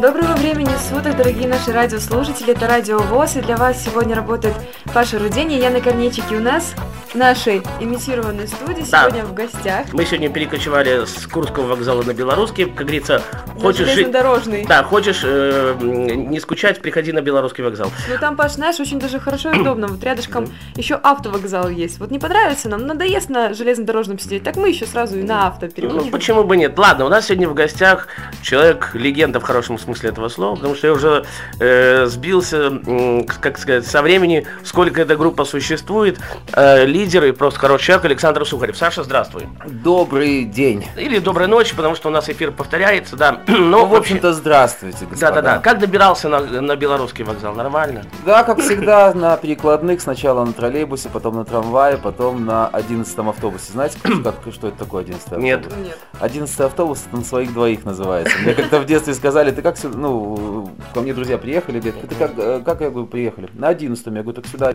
Доброго времени суток, дорогие наши радиослушатели. Это Радио ВОЗ, и для вас сегодня работает Паша Рудень и Яна Корнейчик. И у нас в нашей имитированной студии Да. сегодня в гостях Мы сегодня перекочевали с Курского вокзала на Белорусский. Как говорится, хочешь жить... железнодорожный. Да, хочешь э, не скучать, приходи на Белорусский вокзал. Ну там, Паш, знаешь, очень даже хорошо и удобно. Вот рядышком еще автовокзал есть. Вот не понравится нам, надоест на железнодорожном сидеть, так мы еще сразу и на авто Ну, переходим. почему бы нет? Ладно, у нас сегодня в гостях человек, легенда в хорошем смысле этого слова, потому что я уже э, сбился, м, как сказать, со времени, сколько эта группа существует. Э, лидер и просто хороший человек Александр Сухарев. Саша, здравствуй. Добрый день. Или доброй ночи, потому что у нас эфир повторяется, да. Ну, Ну, в общем-то, здравствуйте, господа. Да-да-да. Как добирался на, на Белорусский вокзал? Нормально? Да, как всегда, на перекладных, сначала на троллейбусе, потом на трамвае, потом на 11 автобусе. Знаете, как, что это такое 11 автобус? Нет. Нет. 11 автобус это на своих двоих называется. Мне как-то в детстве сказали, ты как сюда, ну, ко мне друзья приехали, говорят, ты как, э, как я говорю, приехали? На 11 я говорю, так сюда.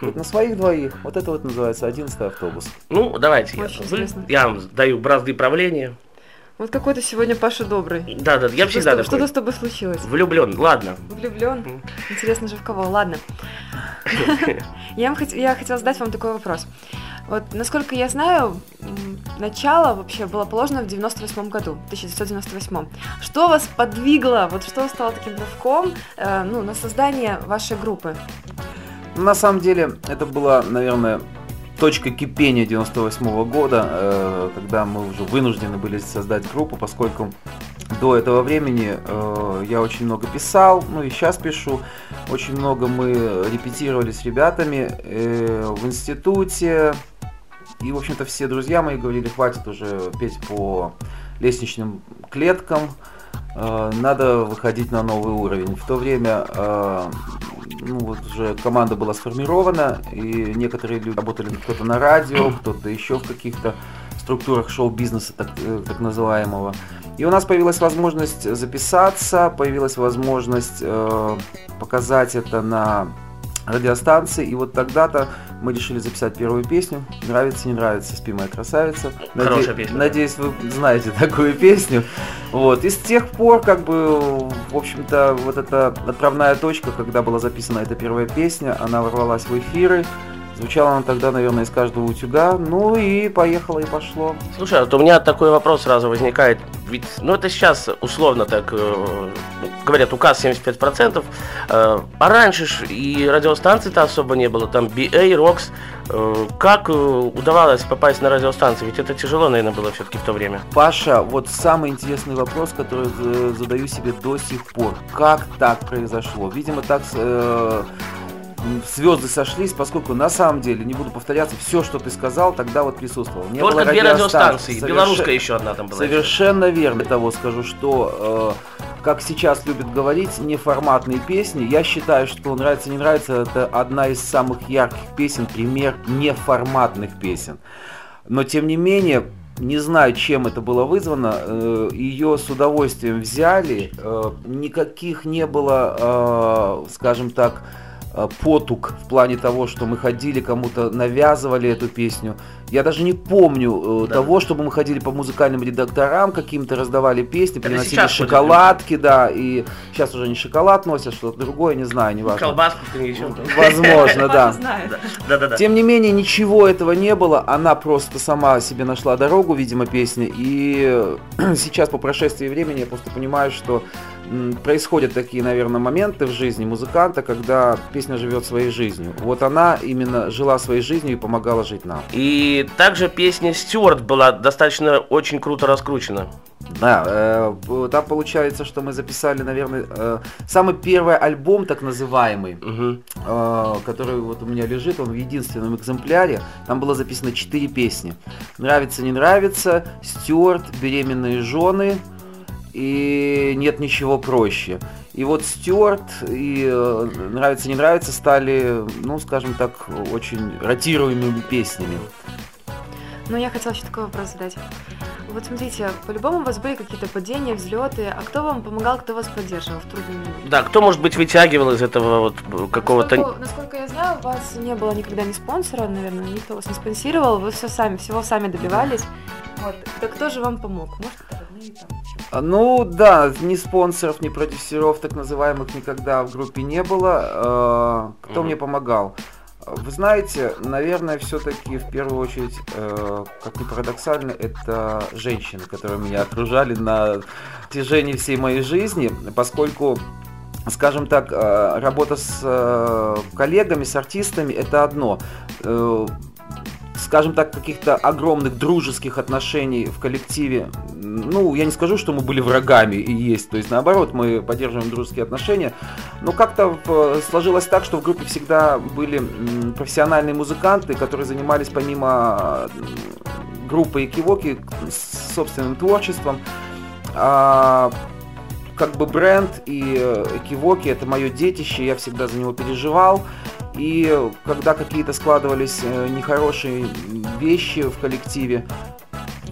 Говорит, на своих двоих. Вот это вот называется 11 автобус. Ну, давайте. я- Очень вы- интересно. я вам даю бразды правления. Вот какой ты сегодня, Паша, добрый. Да-да, я Что всегда с- такой. Что-то с тобой случилось? Влюблен, ладно. Влюблен? Интересно же в кого? Ладно. Я, я хотела задать вам такой вопрос. Вот, насколько я знаю, начало вообще было положено в 98 году, 1998. Что вас подвигло, вот что стало таким рывком э, ну, на создание вашей группы? На самом деле, это была, наверное, точка кипения 98 года, э, когда мы уже вынуждены были создать группу, поскольку до этого времени э, я очень много писал, ну и сейчас пишу. Очень много мы репетировали с ребятами э, в институте. И, в общем-то, все друзья мои говорили, хватит уже петь по лестничным клеткам, э, надо выходить на новый уровень. В то время э, ну, вот уже команда была сформирована, и некоторые люди работали кто-то на радио, кто-то еще в каких-то структурах шоу-бизнеса, так, э, так называемого. И у нас появилась возможность записаться, появилась возможность э, показать это на радиостанции. И вот тогда-то мы решили записать первую песню. Нравится, не нравится, спи моя красавица. Хорошая песня. Надеюсь, вы знаете такую песню. Вот. И с тех пор, как бы, в общем-то, вот эта отправная точка, когда была записана эта первая песня, она ворвалась в эфиры. Звучала она тогда, наверное, из каждого утюга. Ну и поехало, и пошло. Слушай, а вот у меня такой вопрос сразу возникает. Ведь, ну это сейчас условно так, э, говорят, указ 75%. Э, а раньше ж и радиостанций-то особо не было, там BA, ROX. Э, как э, удавалось попасть на радиостанции? Ведь это тяжело, наверное, было все-таки в то время. Паша, вот самый интересный вопрос, который э, задаю себе до сих пор. Как так произошло? Видимо, так э, звезды сошлись, поскольку на самом деле, не буду повторяться, все, что ты сказал, тогда вот присутствовало. Не Только было две радиостанции. Соверш- Белорусская еще одна там была. Совершенно верно. Того скажу, что э, как сейчас любят говорить, неформатные песни. Я считаю, что нравится, не нравится, это одна из самых ярких песен, пример неформатных песен. Но тем не менее, не знаю, чем это было вызвано, э, ее с удовольствием взяли, э, никаких не было, э, скажем так, потуг в плане того, что мы ходили, кому-то навязывали эту песню. Я даже не помню э, Да. того, чтобы мы ходили по музыкальным редакторам, каким-то раздавали песни, Это приносили шоколадки, да, и сейчас уже не шоколад носят, что-то другое, не знаю, не важно. Колбаску еще. Возможно, да. Тем не менее, ничего этого не было. Она просто сама себе нашла дорогу, видимо, песня. И сейчас, по прошествии времени, я просто понимаю, что происходят такие, наверное, моменты в жизни музыканта, когда песня живет своей жизнью. Вот она именно жила своей жизнью и помогала жить нам. И также песня Стюарт была достаточно очень круто раскручена. Да, э, там получается, что мы записали, наверное, э, самый первый альбом, так называемый, Мгм. э, который вот у меня лежит, он в единственном экземпляре. Там было записано четыре песни. Нравится, не нравится, Стюарт, беременные жены и нет ничего проще. И вот Стюарт и э, нравится, не нравится стали, ну, скажем так, очень ротируемыми песнями. Ну, я хотела еще такой вопрос задать. Вот смотрите, по-любому у вас были какие-то падения, взлеты. А кто вам помогал, кто вас поддерживал в трудные минуты? Да, кто, может быть, вытягивал из этого вот э, какого-то... Насколько, насколько я знаю, у вас не было никогда ни спонсора, наверное, никто вас не спонсировал, вы все сами, всего сами добивались. Вот. Так кто же вам помог? Может, это родные там? еще Ну да, ни спонсоров, ни продюсеров так называемых никогда в группе не было. Э, кто Мгм. мне помогал? Вы знаете, наверное, все-таки в первую очередь, э, как ни парадоксально, это женщины, которые меня окружали на протяжении всей моей жизни, поскольку скажем так, э, работа с э, коллегами, с артистами это одно. Скажем так, каких-то огромных дружеских отношений в коллективе. Ну, я не скажу, что мы были врагами и есть. То есть, наоборот, мы поддерживаем дружеские отношения. Но как-то сложилось так, что в группе всегда были профессиональные музыканты, которые занимались помимо группы Экивоки собственным творчеством. Как бы бренд и э, Экивоки это мое детище, я всегда за него переживал. И когда какие-то складывались э, нехорошие вещи в коллективе,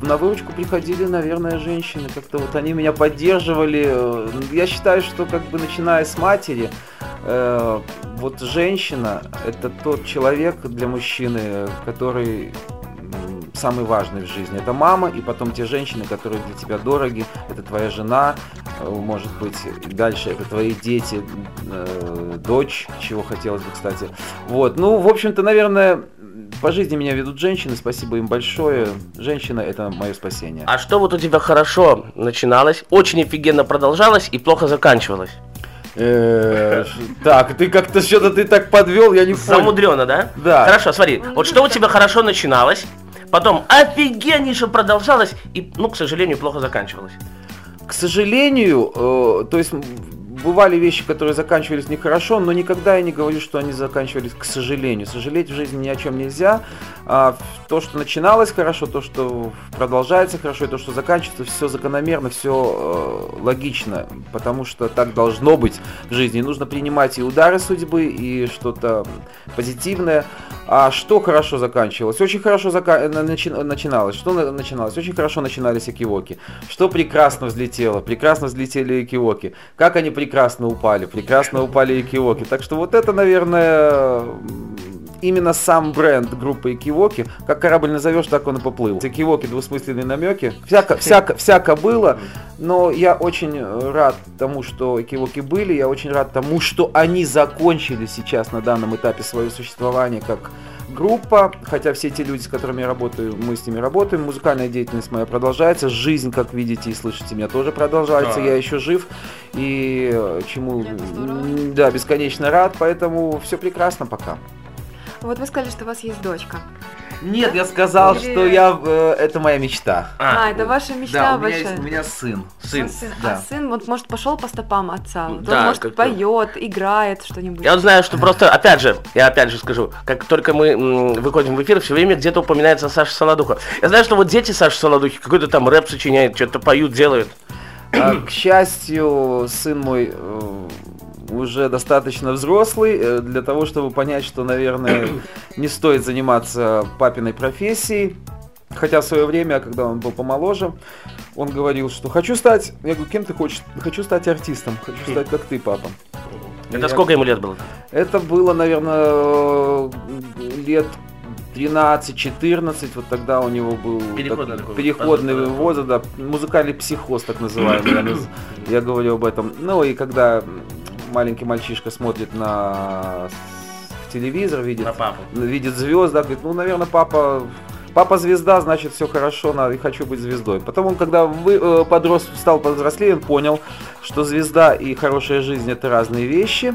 на выручку приходили, наверное, женщины. Как-то вот они меня поддерживали. Э, Я считаю, что как бы начиная с матери, э, вот женщина это тот человек для мужчины, который самый важный в жизни. Это мама, и потом те женщины, которые для тебя дороги. Это твоя жена, э, может быть, дальше это твои дети, э, дочь, чего хотелось бы, кстати. Вот, ну, в общем-то, наверное, по жизни меня ведут женщины, спасибо им большое. Женщина – это мое спасение. А что вот у тебя хорошо начиналось, очень офигенно продолжалось и плохо заканчивалось? Э, Так, ты как-то что-то ты так подвел, я не понял. Замудрено, да? Да. Хорошо, смотри, вот что у тебя хорошо начиналось, потом офигеннейше продолжалось и, ну, к сожалению, плохо заканчивалось. К сожалению, э, то есть бывали вещи, которые заканчивались нехорошо, но никогда я не говорю, что они заканчивались к сожалению. Сожалеть в жизни ни о чем нельзя. А, то, что начиналось хорошо, то, что продолжается хорошо, и то, что заканчивается, все закономерно, все логично, потому что так должно быть в жизни. Нужно принимать и удары судьбы, и что-то позитивное. А что хорошо заканчивалось? Очень хорошо зака- на- начи- начиналось. Что на- начиналось? Очень хорошо начинались экивоки. Что прекрасно взлетело? Прекрасно взлетели экивоки. Как они прекрасно упали? Прекрасно упали экивоки. Так что вот это, наверное, именно сам бренд группы Экивоки. Как корабль назовешь, так он и поплыл. Экивоки двусмысленные намеки. Всяко, всяко, всяко было. Но я очень рад тому, что Экивоки были. Я очень рад тому, что они закончили сейчас на данном этапе свое существование как группа, хотя все те люди, с которыми я работаю, мы с ними работаем, музыкальная деятельность моя продолжается, жизнь, как видите и слышите, меня тоже продолжается, Да. я еще жив, и э, чему, да, бесконечно рад, поэтому все прекрасно пока. Вот вы сказали, что у вас есть дочка. Нет, я сказал, Или- что я, э, это моя мечта. А, это ваша мечта большая. меня сын. сын. Сын. да. А сын, вот, может, пошел по стопам отца. Вот Да, он, может, как-то. поет, играет что-нибудь. Я вот знаю, что просто, опять же, я опять же скажу, как только мы м, выходим в эфир, все время где-то упоминается Саша Солодуха. Я знаю, что вот дети Саши Солодухи какой-то там рэп сочиняют, что-то поют, делают. А, К счастью, сын мой э, уже достаточно взрослый э, для того, чтобы понять, что, наверное, не стоит заниматься папиной профессией. Хотя в свое время, когда он был помоложе, он говорил, что хочу стать, я говорю, кем ты хочешь? Хочу стать артистом, хочу стать как ты, папа. Это Я- сколько ему лет было? Это было, наверное, лет 13-14, вот тогда у него был Переходный так- такой переходный возраст, да. музыкальный психоз, так называемый, я, я говорю об этом. Ну и когда маленький мальчишка смотрит на телевизор, видит, На папу. видит звезд, да, говорит, ну, наверное, папа, папа звезда, значит, все хорошо, надо, и хочу быть звездой. Потом он, когда вы, э, подрос, стал повзрослее, он понял, что звезда и хорошая жизнь это разные вещи.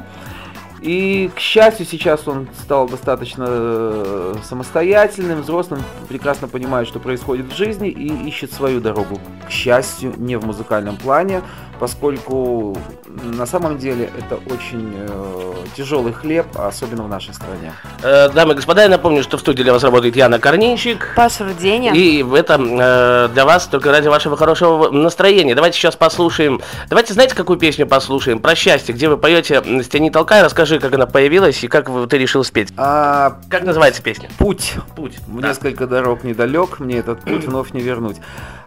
И, к счастью, сейчас он стал достаточно э, самостоятельным, взрослым, прекрасно понимает, что происходит в жизни и ищет свою дорогу. К счастью, не в музыкальном плане, поскольку на самом деле это очень э, тяжелый хлеб, особенно в нашей стране. Э, дамы и господа, я напомню, что в студии для вас работает Яна Корнейчик. Паша Руденя. И в этом э, для вас только ради вашего хорошего настроения. Давайте сейчас послушаем. Давайте, знаете, какую песню послушаем? Про счастье, где вы поете «Стяни толкай». Расскажи, как она появилась и как вы- ты решил спеть. А Как называется песня? путь. Путь. В Да. несколько дорог недалек, мне этот путь вновь не вернуть.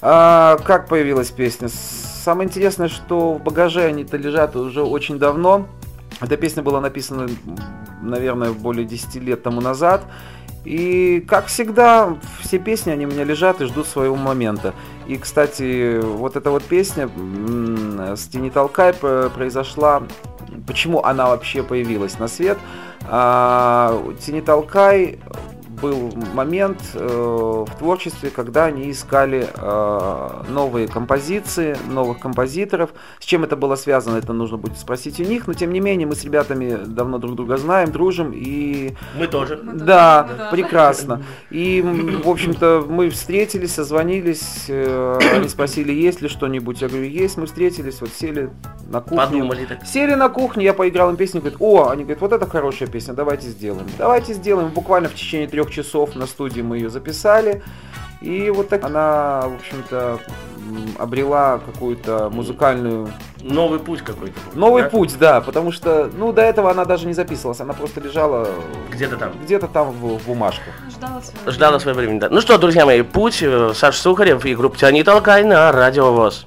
А, как появилась песня? Самое интересное, что в багаже они-то лежат уже очень давно. Эта песня была написана, наверное, более 10 лет тому назад. И, как всегда, все песни, они у меня лежат и ждут своего момента. И, кстати, вот эта вот песня с Тини Толкай произошла... Почему она вообще появилась на свет? А, Тини Толкай был момент э, в творчестве, когда они искали э, новые композиции, новых композиторов. С чем это было связано, это нужно будет спросить у них. Но тем не менее, мы с ребятами давно друг друга знаем, дружим и... Мы тоже. Да, мы прекрасно. И, в общем-то, мы встретились, созвонились, э, они спросили, есть ли что-нибудь. Я говорю, есть. Мы встретились, вот сели на кухне. Подумали так. Сели на кухне, я поиграл им песню, говорит, о, они говорят, вот это хорошая песня, давайте сделаем. Давайте сделаем. Буквально в течение трех часов на студии мы ее записали. И вот так она, в общем-то, обрела какую-то музыкальную... Новый путь какой-то. Новый да? путь, да, потому что, ну, до этого она даже не записывалась, она просто лежала... Где-то там. Где-то там в, в бумажках. Ждала свое Ждала свое время, да. Ну что, друзья мои, путь, э, Саша Сухарев и группа «Тяни толкай» на Радио ВОЗ.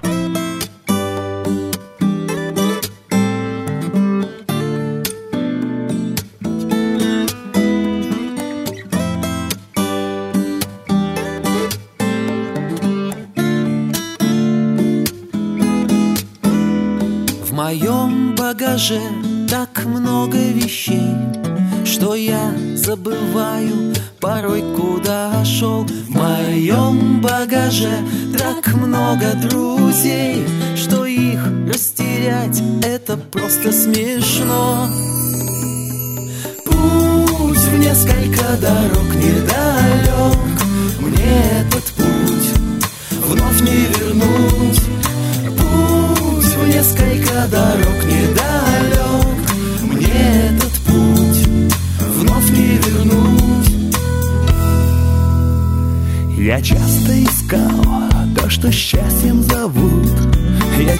Багаже так много вещей, что я забываю порой куда шел. В моем багаже так много друзей, что их растерять это просто смешно. Путь в несколько дорог недалек, мне этот путь вновь не вернуть. Путь в несколько дорог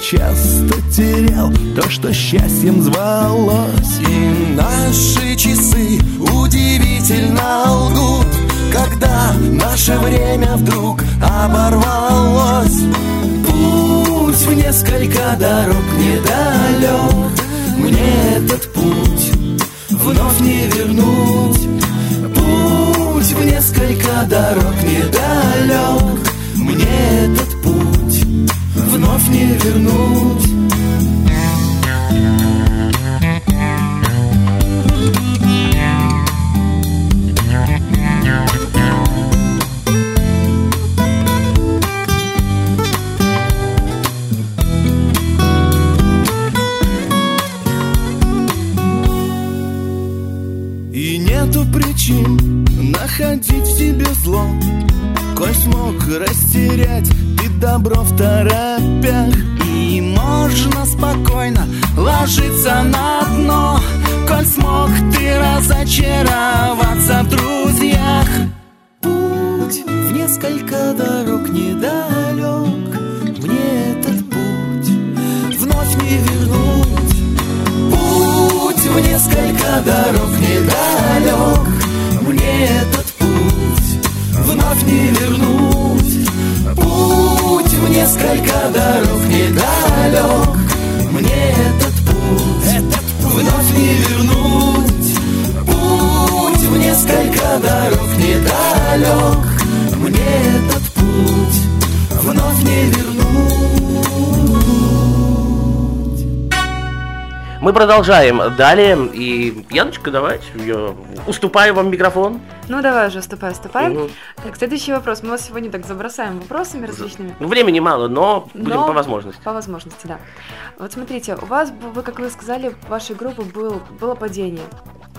часто терял то, что счастьем звалось. И наши часы удивительно лгут Когда наше время вдруг оборвалось. Путь в несколько дорог недалек Мне этот путь вновь не вернуть. Путь в несколько дорог недалек Мне этот не вернуть. Находить в себе зло Коль смог растерять и добро в торопях. И можно спокойно ложиться на дно Коль смог ты разочароваться в друзьях. Путь в несколько дорог недалек. Мне этот путь вновь не вернуть. Путь в несколько дорог недалек. Мне этот вновь не вернуть. Путь несколько дорог недалек. Мне этот путь, этот путь вновь не вернуть. Путь в несколько дорог недалек. Мне этот путь вновь не вернуть Мы продолжаем далее. И, Яночка, давайте, я уступаю вам микрофон. Ну, давай уже, уступай, уступай. Угу. Так, следующий вопрос. Мы вас сегодня так забросаем вопросами различными. Ну, времени мало, но будем но по возможности. По возможности, да. Вот смотрите, у вас, вы, как вы сказали, в вашей группе был, было падение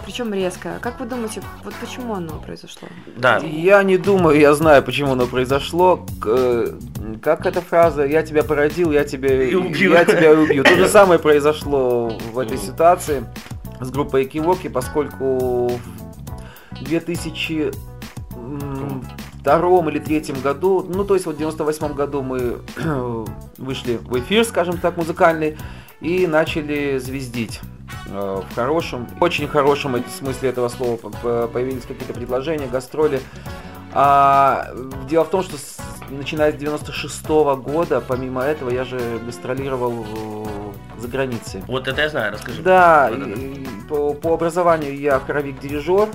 причем резкое. Как вы думаете, вот почему оно произошло? Да. Я не думаю, я знаю, почему оно произошло. Э, как эта фраза «я тебя породил, я тебя, убью. Я тебя убью». То же самое произошло в этой ситуации с группой Экивоки, поскольку в 2000 втором или третьем году, ну то есть вот в 98 году мы вышли в эфир, скажем так, музыкальный, и начали звездить. Э, в хорошем, очень хорошем смысле этого слова появились какие-то предложения, гастроли. А, дело в том, что с, начиная с 96 -го года, помимо этого, я же гастролировал за границей. Вот это я знаю, расскажи. Да, и, по, по образованию я хоровик-дирижер.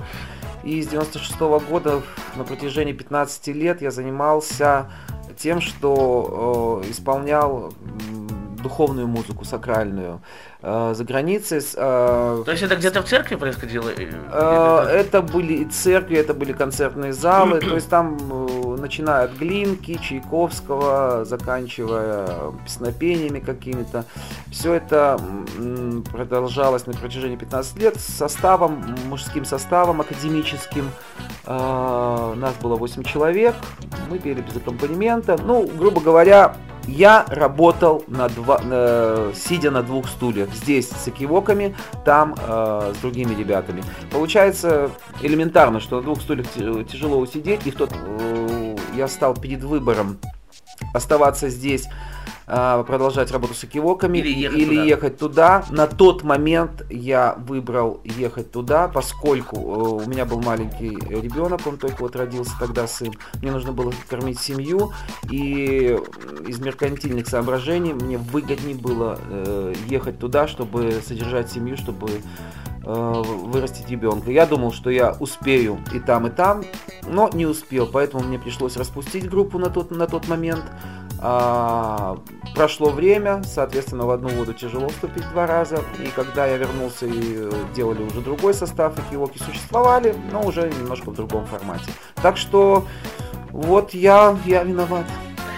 И с 96 года на протяжении 15 лет я занимался тем, что э, исполнял духовную музыку, сакральную. Э, за границей. Э, То есть это где-то в церкви происходило? Э, это были и церкви, это были концертные залы. То есть там, начиная от Глинки, Чайковского, заканчивая песнопениями какими-то. Все это продолжалось на протяжении 15 лет с составом, мужским составом академическим. Нас было 8 человек, мы пели без аккомпанемента. Ну, грубо говоря, я работал на два, э, сидя на двух стульях. Здесь с экивоками, там э, с другими ребятами. Получается элементарно, что на двух стульях тяжело усидеть. И в тот э, я стал перед выбором оставаться здесь продолжать работу с экивоками или, ехать, или туда. ехать туда. На тот момент я выбрал ехать туда, поскольку э, у меня был маленький ребенок, он только вот родился тогда сын. Мне нужно было кормить семью, и из меркантильных соображений мне выгоднее было э, ехать туда, чтобы содержать семью, чтобы э, вырастить ребенка. Я думал, что я успею и там, и там, но не успел, поэтому мне пришлось распустить группу на тот, на тот момент. А, прошло время, соответственно, в одну воду тяжело вступить два раза. И когда я вернулся и делали уже другой состав, и кивоки существовали, но уже немножко в другом формате. Так что вот я, я виноват.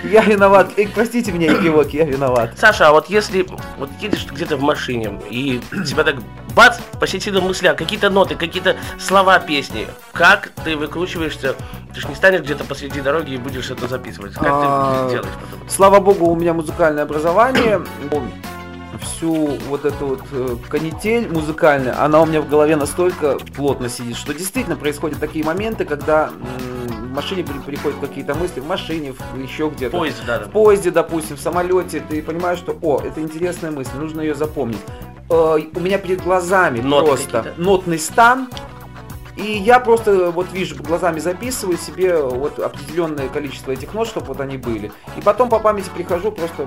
Я виноват. Эй, простите меня, Кивоки, я виноват. Саша, а вот если вот едешь где-то в машине, и тебя так бац, посетила мысля, какие-то ноты, какие-то слова песни, как ты выкручиваешься ты же не станешь где-то посреди дороги и будешь это записывать. Как а, ты делаешь потом? Слава богу, у меня музыкальное образование. Всю вот эту вот э, канитель музыкальная, она у меня в голове настолько плотно сидит, что действительно происходят такие моменты, когда в машине приходят какие-то мысли, в машине, в, еще где-то. В поезде, да, да. В поезде, допустим, в самолете, ты понимаешь, что, о, это интересная мысль, нужно ее запомнить. Э, у меня перед глазами Ноты просто нотный стан, и я просто вот вижу, глазами записываю себе вот определенное количество этих нот, чтобы вот они были. И потом по памяти прихожу, просто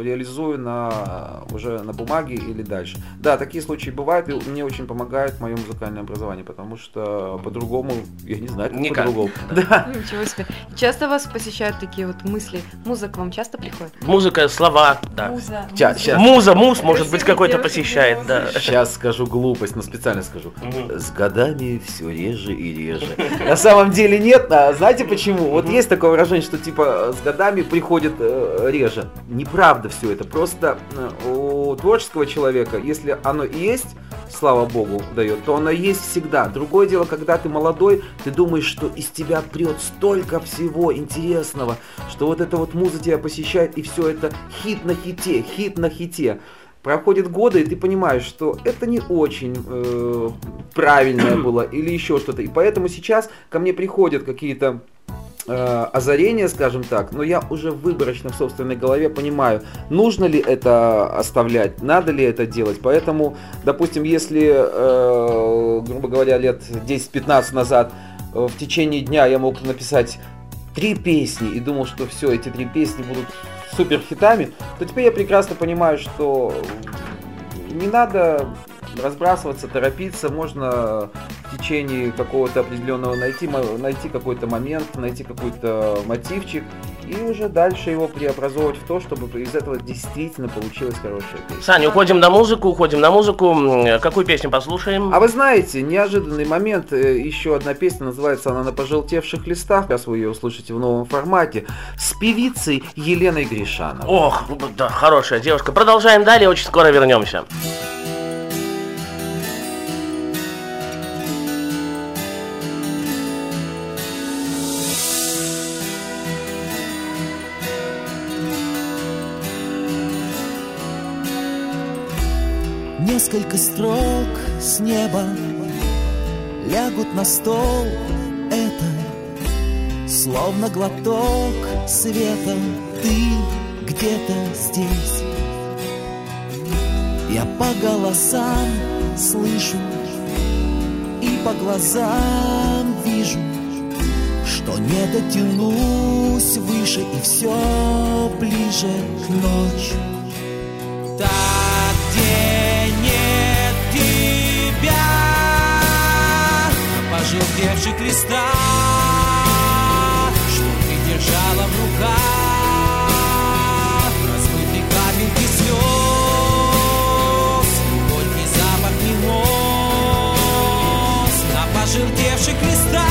реализую на, уже на бумаге или дальше. Да, такие случаи бывают, и мне очень помогает мое музыкальное образование, потому что по-другому, я не знаю, как по-другому. Да. Ничего себе. Часто вас посещают такие вот мысли? Музыка вам часто приходит? Музыка, слова, да. Муза. Сейчас, сейчас. Муза, муз, может быть, какой-то посещает, да. Сейчас скажу глупость, но специально скажу. С годами все реже и реже. На самом деле нет, а знаете почему? Вот есть такое выражение, что типа с годами приходит э, реже. Неправда все это. Просто э, у творческого человека, если оно есть, слава богу, дает, то оно есть всегда. Другое дело, когда ты молодой, ты думаешь, что из тебя прет столько всего интересного, что вот эта вот музыка тебя посещает, и все это хит на хите, хит на хите. Проходят годы, и ты понимаешь, что это не очень э, правильное было или еще что-то. И поэтому сейчас ко мне приходят какие-то озарение, скажем так, но я уже выборочно в собственной голове понимаю, нужно ли это оставлять, надо ли это делать. Поэтому, допустим, если, э, грубо говоря, лет 10-15 назад э, в течение дня я мог написать три песни и думал, что все, эти три песни будут супер хитами, то теперь я прекрасно понимаю, что не надо разбрасываться, торопиться, можно течение какого-то определенного найти, найти какой-то момент, найти какой-то мотивчик и уже дальше его преобразовывать в то, чтобы из этого действительно получилась хорошая песня. Саня, уходим на музыку, уходим на музыку. Какую песню послушаем? А вы знаете, неожиданный момент, э, еще одна песня, называется она «На пожелтевших листах», сейчас вы ее услышите в новом формате, с певицей Еленой Гришановой. Ох, да, хорошая девушка. Продолжаем далее, очень скоро вернемся. Несколько строк с неба лягут на стол. Это словно глоток света. Ты где-то здесь. Я по голосам слышу И по глазам вижу Что не дотянусь выше И все ближе к ночи пожелтевших листах, что ты держала в руках, размытые капельки слез, горький запах мимоз на пожелтевших листах.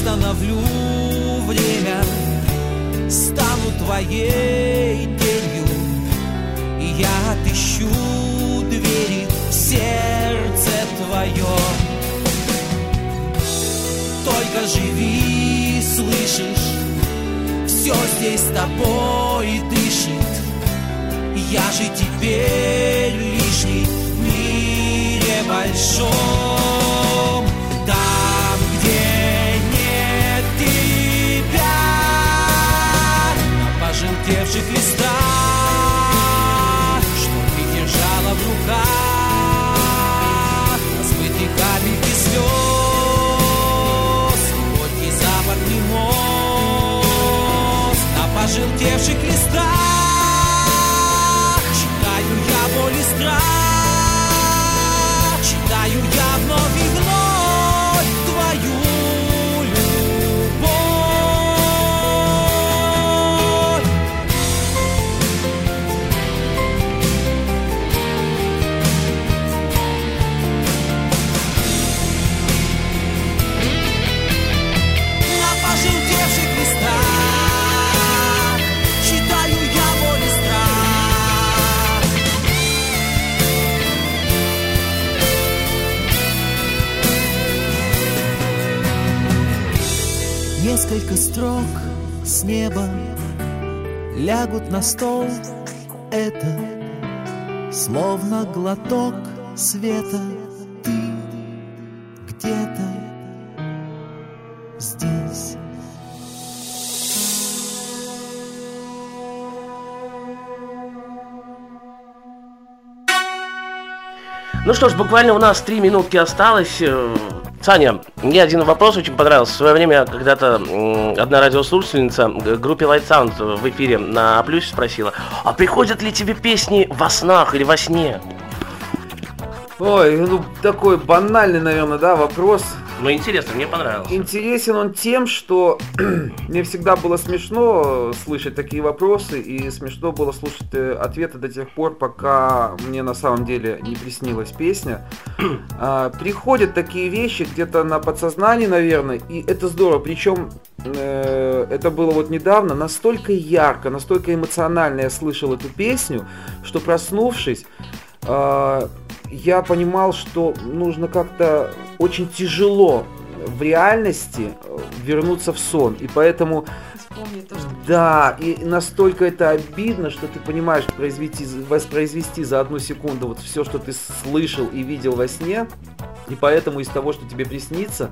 Остановлю время, стану твоей тенью, и я отыщу двери в сердце твоем. Только живи, слышишь, все здесь с тобой дышит. Я же теперь лишний в мире большом. Пожелтевших листах. Читаю я боль и страх, лягут на стол Это словно глоток света Ты где-то здесь. Ну что ж, буквально у нас три минутки осталось. Саня, мне один вопрос очень понравился. В свое время когда-то одна радиослушательница группе Light Sound в эфире на Плюсе спросила, а приходят ли тебе песни во снах или во сне? Ой, ну такой банальный, наверное, да, вопрос. Ну, интересно, мне понравилось. Интересен он тем, что мне всегда было смешно слышать такие вопросы, и смешно было слушать э, ответы до тех пор, пока мне на самом деле не приснилась песня. А, Приходят такие вещи где-то на подсознании, наверное, и это здорово. Причем э, это было вот недавно, настолько ярко, настолько эмоционально я слышал эту песню, что проснувшись, а, я понимал, что нужно как-то очень тяжело в реальности э, вернуться в сон. И поэтому, Вспомни то, что... да, и настолько это обидно, что ты понимаешь произвести, воспроизвести за одну секунду вот все, что ты слышал и видел во сне. И поэтому из того, что тебе приснится,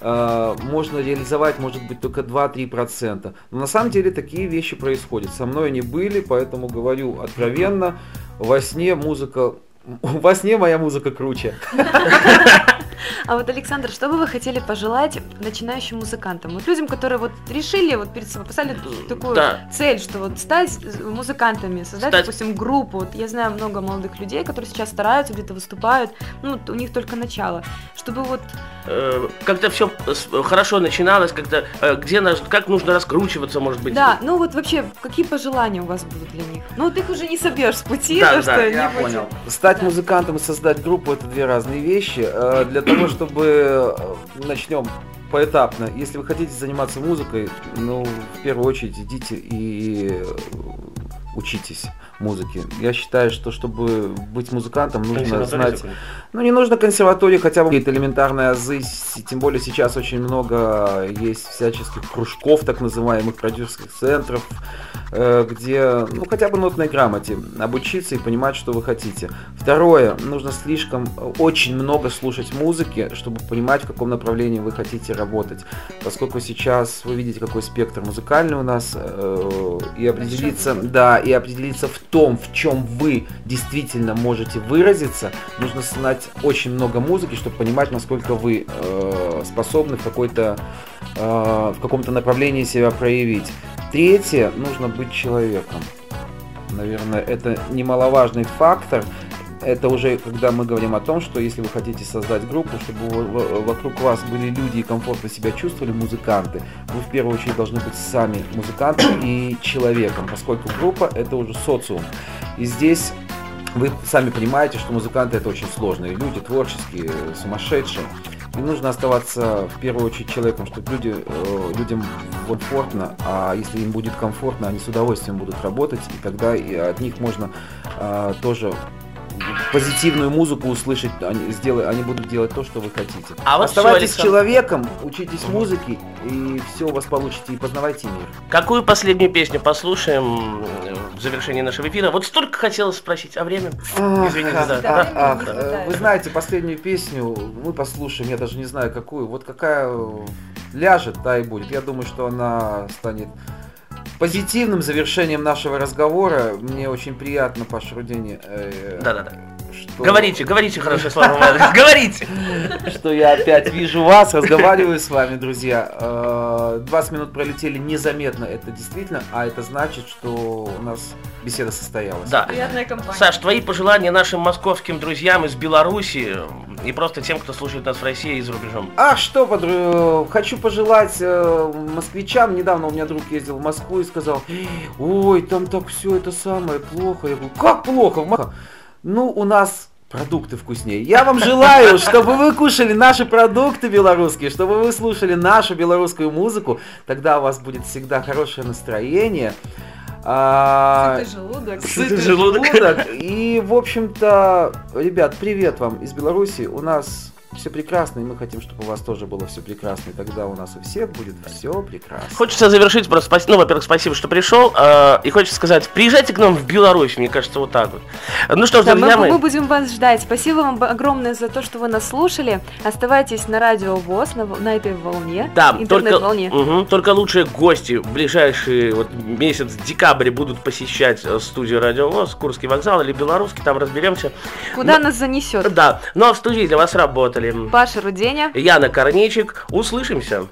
э, можно реализовать, может быть, только 2-3%. Но на самом деле такие вещи происходят. Со мной они были, поэтому говорю откровенно, во сне музыка... Во сне моя музыка круче. А вот, Александр, что бы вы хотели пожелать начинающим музыкантам? Вот людям, которые вот решили, вот перед собой поставили такую Да. цель, что вот стать музыкантами, создать, Стать- допустим, группу. Вот я знаю много молодых людей, которые сейчас стараются, где-то выступают, ну, вот у них только начало. Чтобы вот, Э, Когда все хорошо начиналось, когда э, где нас, как нужно раскручиваться, может быть. да, ну вот вообще, какие пожелания у вас будут для них? Ну, вот их уже не собьешь с пути, Да, то, да, что я не будет. Стать Да. музыкантом и создать группу это две разные вещи. Э, Для того, чтобы э, начнем поэтапно. Если вы хотите заниматься музыкой, ну, в первую очередь идите и э, учитесь музыке. Я считаю, что чтобы быть музыкантом, нужно знать. Ну, не нужно консерватории, хотя бы какие-то элементарные азы, тем более сейчас очень много есть всяческих кружков, так называемых продюсерских центров, э, где, ну, хотя бы нотной грамоте обучиться и понимать, что вы хотите. Второе, нужно слишком, э, очень много слушать музыки, чтобы понимать, в каком направлении вы хотите работать. Поскольку сейчас вы видите, какой спектр музыкальный у нас, э, и определиться, да, и определиться в том, в чем вы действительно можете выразиться, нужно знать очень много музыки, чтобы понимать, насколько вы э, способны в какой-то э, в каком-то направлении себя проявить. Третье, нужно быть человеком. Наверное, это немаловажный фактор это уже когда мы говорим о том, что если вы хотите создать группу, чтобы вокруг вас были люди и комфортно себя чувствовали, музыканты, вы в первую очередь должны быть сами музыкантом и человеком, поскольку группа это уже социум. И здесь вы сами понимаете, что музыканты это очень сложные люди, творческие, сумасшедшие. И нужно оставаться в первую очередь человеком, чтобы люди, э, людям комфортно, а если им будет комфортно, они с удовольствием будут работать, и тогда и от них можно э, тоже позитивную музыку услышать, они, сделай, они будут делать то, что вы хотите. А вот Оставайтесь все, человеком, учитесь музыке, и все у вас получите, и познавайте мир. Какую последнюю песню послушаем в завершении нашего эфира? Вот столько хотелось спросить, а время? Извините, да. ах, вы знаете, последнюю песню мы послушаем, я даже не знаю какую, вот какая ляжет, та и будет. Я думаю, что она станет позитивным завершением нашего разговора. Мне очень приятно, Паша Рудени. Э, Да-да-да. Что... Говорите, говорите хорошее слово. Говорите! Что я опять вижу вас, разговариваю с вами, друзья. 20 э, минут пролетели незаметно, это действительно, а это значит, что у нас беседа состоялась. Да. Приятная компания. Саш, твои пожелания нашим московским друзьям из Беларуси и просто тем, кто слушает нас в России и за рубежом. А что, подруг... хочу пожелать э, москвичам. Недавно у меня друг ездил в Москву и сказал, ой, там так все это самое плохо. Я говорю, как плохо? Ну, у нас продукты вкуснее. Я вам желаю, чтобы вы кушали наши продукты белорусские, чтобы вы слушали нашу белорусскую музыку. Тогда у вас будет всегда хорошее настроение. А, сытый желудок. Сытый желудок. желудок. И, в общем-то, ребят, привет вам из Беларуси. У нас все прекрасно, и мы хотим, чтобы у вас тоже было все прекрасно, и тогда у нас у всех будет все прекрасно. Хочется завершить просто, ну, во-первых, спасибо, что пришел, э, и хочется сказать, приезжайте к нам в Беларусь, мне кажется, вот так вот. Ну что ж, да, друзья мы, мои... мы будем вас ждать. Спасибо вам огромное за то, что вы нас слушали. Оставайтесь на радио ВОЗ, на, на этой волне, да, интернет-волне. Только, угу, только лучшие гости в ближайший вот, месяц декабрь будут посещать э, студию Радио ВОЗ, Курский вокзал или Белорусский, там разберемся. Куда Но, нас занесет. Да, но ну, а в студии для вас работали работали. Паша Руденя. Яна Корнейчик. Услышимся.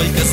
el que